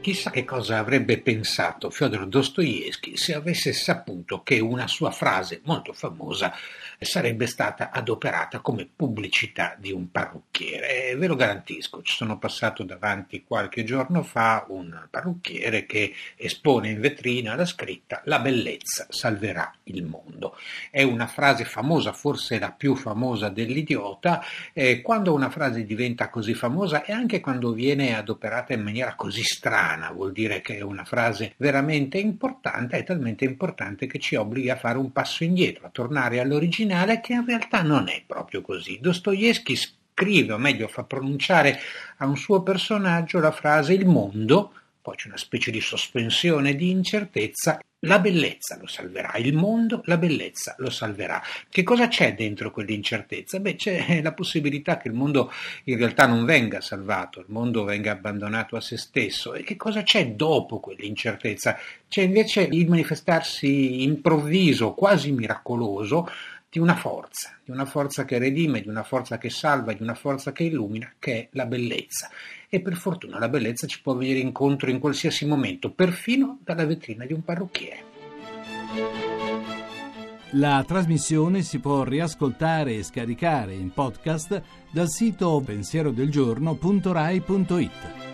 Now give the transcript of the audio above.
Chissà che cosa avrebbe pensato Fyodor Dostoevsky se avesse saputo che una sua frase molto famosa sarebbe stata adoperata come pubblicità di un parrucchiere. E ve lo garantisco, ci sono passato davanti qualche giorno fa un parrucchiere che espone in vetrina la scritta La bellezza salverà il mondo. È una frase famosa, forse la più famosa dell'idiota. Eh, quando una frase diventa così famosa e anche quando viene adoperata in maniera così strana, strana, vuol dire che è una frase veramente importante, è talmente importante che ci obbliga a fare un passo indietro, a tornare all'originale che in realtà non è proprio così. Dostoevsky scrive, o meglio fa pronunciare a un suo personaggio la frase il mondo, poi c'è una specie di sospensione di incertezza la bellezza lo salverà, il mondo, la bellezza lo salverà. Che cosa c'è dentro quell'incertezza? Beh, c'è la possibilità che il mondo in realtà non venga salvato, il mondo venga abbandonato a se stesso. E che cosa c'è dopo quell'incertezza? C'è invece il manifestarsi improvviso, quasi miracoloso, di una forza, di una forza che redime, di una forza che salva, di una forza che illumina, che è la bellezza. E per fortuna la bellezza ci può venire incontro in qualsiasi momento, perfino dalla vetrina di un parrucchiere. La trasmissione si può riascoltare e scaricare in podcast dal sito pensierodelgiorno.rai.it.